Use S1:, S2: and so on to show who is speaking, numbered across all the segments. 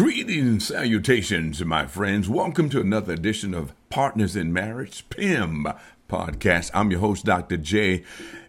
S1: Greetings and salutations, my friends. Welcome to another edition of Partners in Marriage, PIM podcast. I'm your host, Dr. J.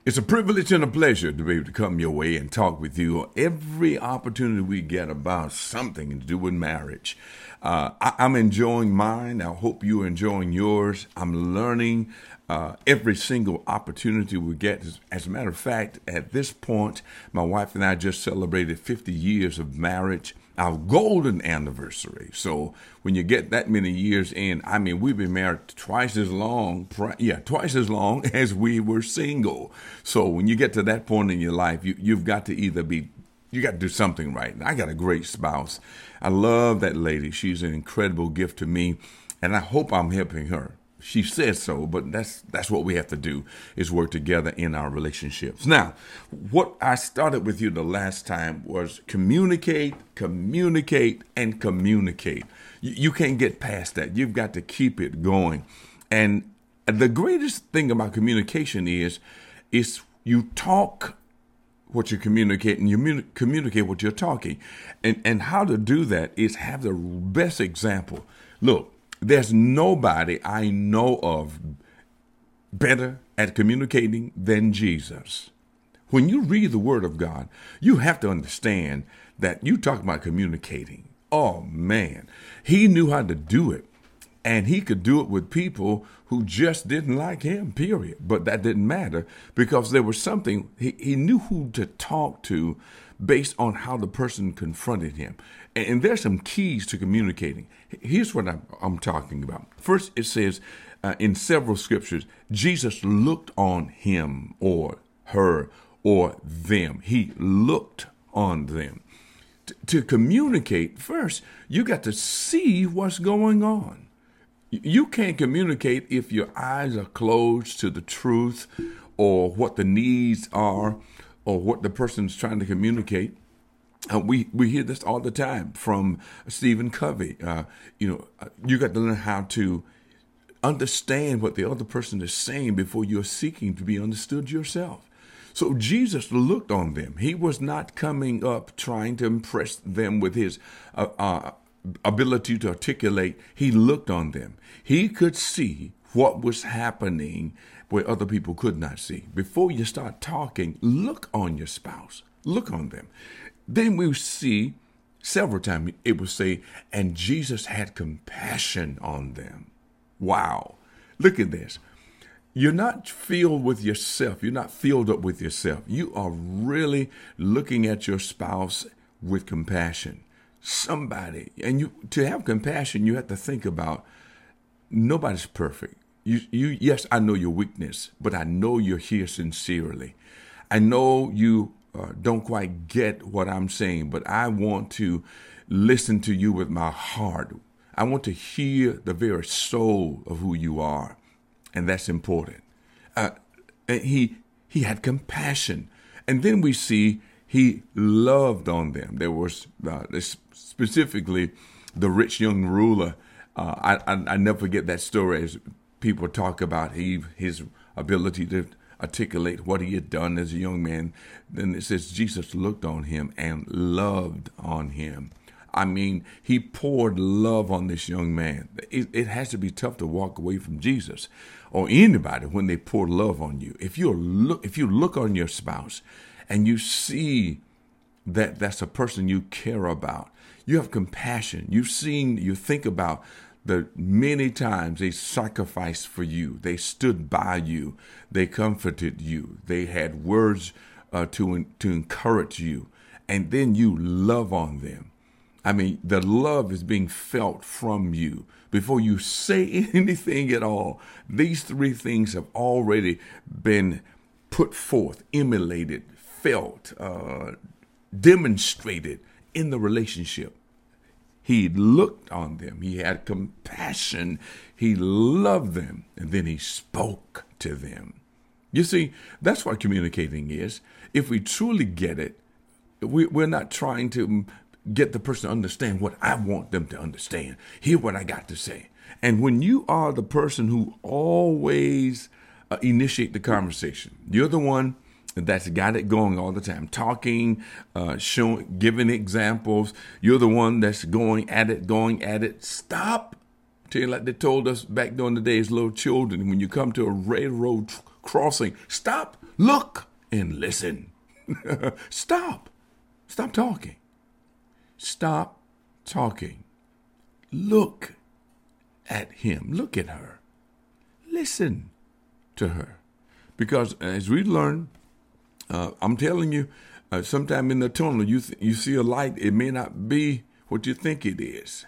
S1: It's a privilege and a pleasure to be able to come your way and talk with you every opportunity we get about something to do with marriage. Uh, I, am enjoying mine. I hope you're enjoying yours. I'm learning uh, every single opportunity we get. As a matter of fact, at this point, my wife and I just celebrated 50 years of marriage our golden anniversary. So when you get that many years in, I mean, we've been married twice as long, yeah, twice as long as we were single. So when you get to that point in your life, you, you've got to either be, you got to do something right. I got a great spouse. I love that lady. She's an incredible gift to me, and I hope I'm helping her she says so, but that's that's what we have to do is work together in our relationships. Now, what I started with you the last time was communicate, communicate, and communicate. You, you can't get past that. You've got to keep it going. And the greatest thing about communication is is you talk what you communicate and you communicate what you're talking. And and how to do that is have the best example. Look, there's nobody I know of better at communicating than Jesus. When you read the Word of God, you have to understand that you talk about communicating. Oh man, he knew how to do it. And he could do it with people who just didn't like him, period. But that didn't matter because there was something, he, he knew who to talk to based on how the person confronted him. And, and there's some keys to communicating. Here's what I'm, I'm talking about. First, it says uh, in several scriptures, Jesus looked on him or her or them. He looked on them. T- to communicate, first, you got to see what's going on. You can't communicate if your eyes are closed to the truth or what the needs are or what the person's trying to communicate. Uh, we we hear this all the time from Stephen Covey. Uh, you know, uh, you got to learn how to understand what the other person is saying before you're seeking to be understood yourself. So Jesus looked on them. He was not coming up trying to impress them with his uh, uh, ability to articulate. He looked on them. He could see what was happening where other people could not see. Before you start talking, look on your spouse, look on them. Then we see several times it will say, and Jesus had compassion on them. Wow. Look at this. You're not filled with yourself. You're not filled up with yourself. You are really looking at your spouse with compassion. Somebody, and you to have compassion, you have to think about nobody's perfect. You, you, yes, I know your weakness, but I know you're here sincerely. I know you uh, don't quite get what I'm saying, but I want to listen to you with my heart. I want to hear the very soul of who you are, and that's important. Uh, and he he had compassion, and then we see he loved on them. There was uh, specifically the rich young ruler. Uh, I, I, I never forget that story as people talk about he his ability to articulate what he had done as a young man. Then it says Jesus looked on him and loved on him. I mean, he poured love on this young man. It, it, has to be tough to walk away from Jesus or anybody when they pour love on you. If you look, if you look on your spouse and you see that that's a person you care about, you have compassion. You've seen, you think about the many times they sacrificed for you, they stood by you, they comforted you, they had words uh, to to encourage you, and then you love on them. I mean, the love is being felt from you before you say anything at all. These three things have already been put forth, emulated, felt, uh, demonstrated in the relationship. He looked on them. He had compassion. He loved them. And then he spoke to them. You see, that's what communicating is. If we truly get it, we, we're not trying to get the person to understand what I want them to understand. Hear what I got to say. And when you are the person who always uh, initiate the conversation, you're the one that's got it going all the time, talking, uh, showing, giving examples. You're the one that's going at it, going at it. Stop. Tell you like they told us back during the days, little children, when you come to a railroad tr- crossing, stop, look, and listen. Stop. Stop talking. Stop talking. Look at him. Look at her. Listen to her. Because as we learn, uh, I'm telling you, uh, sometime in the tunnel, you, th- you see a light, it may not be what you think it is.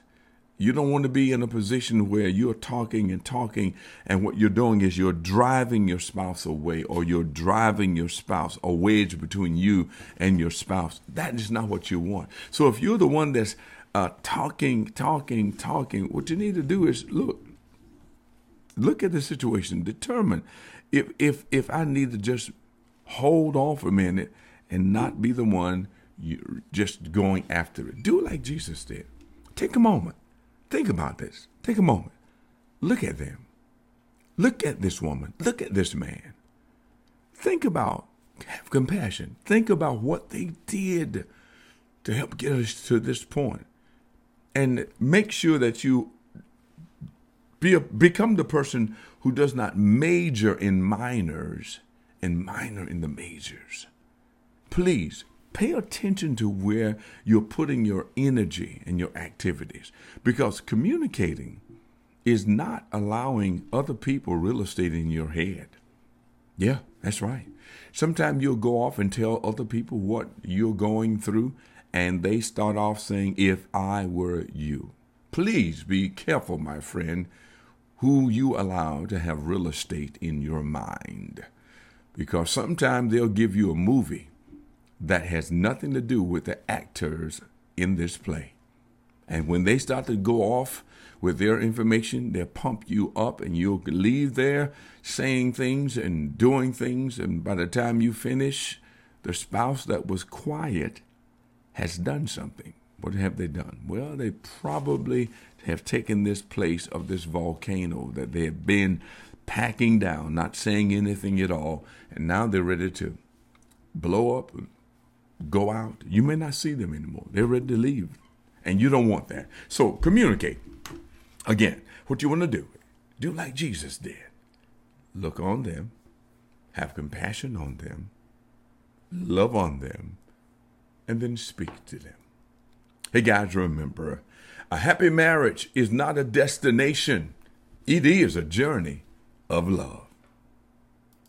S1: You don't want to be in a position where you're talking and talking, and what you're doing is you're driving your spouse away, or you're driving your spouse a wedge between you and your spouse. That is not what you want. So if you're the one that's uh, talking, talking, talking, what you need to do is look, look at the situation, determine if if if I need to just hold off a minute and not be the one just going after it. Do like Jesus did. Take a moment Think about this. Take a moment. Look at them. Look at this woman. Look at this man. Think about, have compassion. Think about what they did to help get us to this point. And make sure that you be a, become the person who does not major in minors and minor in the majors. Please pay attention to where you're putting your energy and your activities because communicating is not allowing other people real estate in your head. Yeah, that's right. Sometimes you'll go off and tell other people what you're going through, and they start off saying, If I were you. Please be careful, my friend, who you allow to have real estate in your mind. Because sometimes they'll give you a movie that has nothing to do with the actors in this play. And when they start to go off with their information, they'll pump you up and you'll leave there saying things and doing things. And by the time you finish, the spouse that was quiet has done something. What have they done? Well, they probably have taken this place of this volcano that they have been packing down, not saying anything at all, and now they're ready to blow up go out, you may not see them anymore. They're ready to leave. And you don't want that. So communicate. Again, what you want to do, do like Jesus did. Look on them, have compassion on them, love on them, and then speak to them. Hey guys, remember, a happy marriage is not a destination, it is a journey of love.